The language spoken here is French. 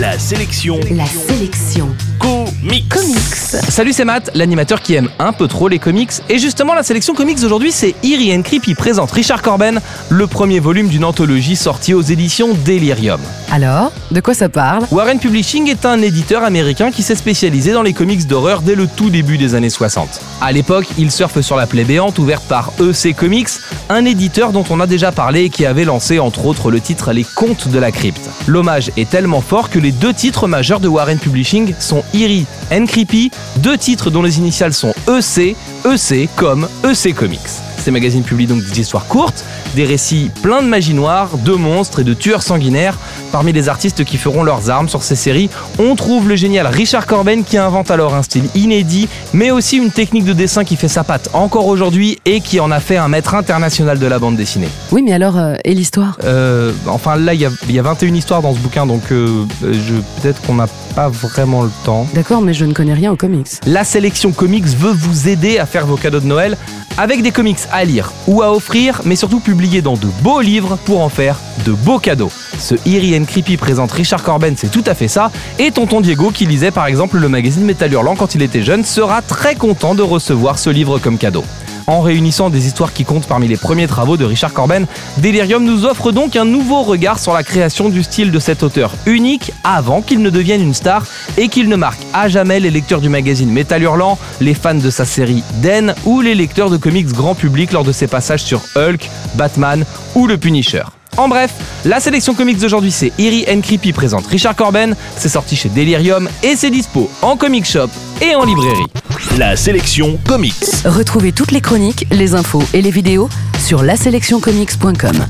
La sélection. La sélection comics. comics. Salut, c'est Matt, l'animateur qui aime un peu trop les comics. Et justement, la sélection comics d'aujourd'hui, c'est Eerie and Creepy présente Richard Corben, le premier volume d'une anthologie sortie aux éditions Delirium. Alors, de quoi ça parle? Warren Publishing est un éditeur américain qui s'est spécialisé dans les comics d'horreur dès le tout début des années 60. À l'époque, il surfe sur la plaie béante ouverte par EC Comics, un éditeur dont on a déjà parlé et qui avait lancé entre autres le titre Les Contes de la Crypte. L'hommage est tellement fort que les deux titres majeurs de Warren Publishing sont Eerie and Creepy, deux titres dont les initiales sont EC, EC comme EC Comics. Ces magazines publient donc des histoires courtes, des récits pleins de magie noire, de monstres et de tueurs sanguinaires. Parmi les artistes qui feront leurs armes sur ces séries, on trouve le génial Richard Corben qui invente alors un style inédit, mais aussi une technique de dessin qui fait sa patte encore aujourd'hui et qui en a fait un maître international de la bande dessinée. Oui, mais alors, euh, et l'histoire? Euh, enfin là, il y, a- il y a 21 histoires dans ce bouquin, donc euh, peut-être qu'on n'a pas vraiment le temps. D'accord, mais je ne connais rien aux comics. La sélection comics veut vous aider à faire vos cadeaux de Noël avec des comics à lire ou à offrir, mais surtout publiés dans de beaux livres pour en faire de beaux cadeaux. Ce Eerie and Creepy présente Richard Corben, c'est tout à fait ça, et Tonton Diego, qui lisait par exemple le magazine Métal Hurlant quand il était jeune, sera très content de recevoir ce livre comme cadeau. En réunissant des histoires qui comptent parmi les premiers travaux de Richard Corben, Delirium nous offre donc un nouveau regard sur la création du style de cet auteur unique avant qu'il ne devienne une star et qu'il ne marque à jamais les lecteurs du magazine Métal Hurlant, les fans de sa série Den ou les lecteurs de comics grand public lors de ses passages sur Hulk, Batman ou le Punisher. En bref, la sélection comics d'aujourd'hui c'est Eerie and Creepy présente Richard Corben, c'est sorti chez Delirium et c'est dispo en comic shop et en librairie. La sélection comics. Retrouvez toutes les chroniques, les infos et les vidéos sur laselectioncomics.com.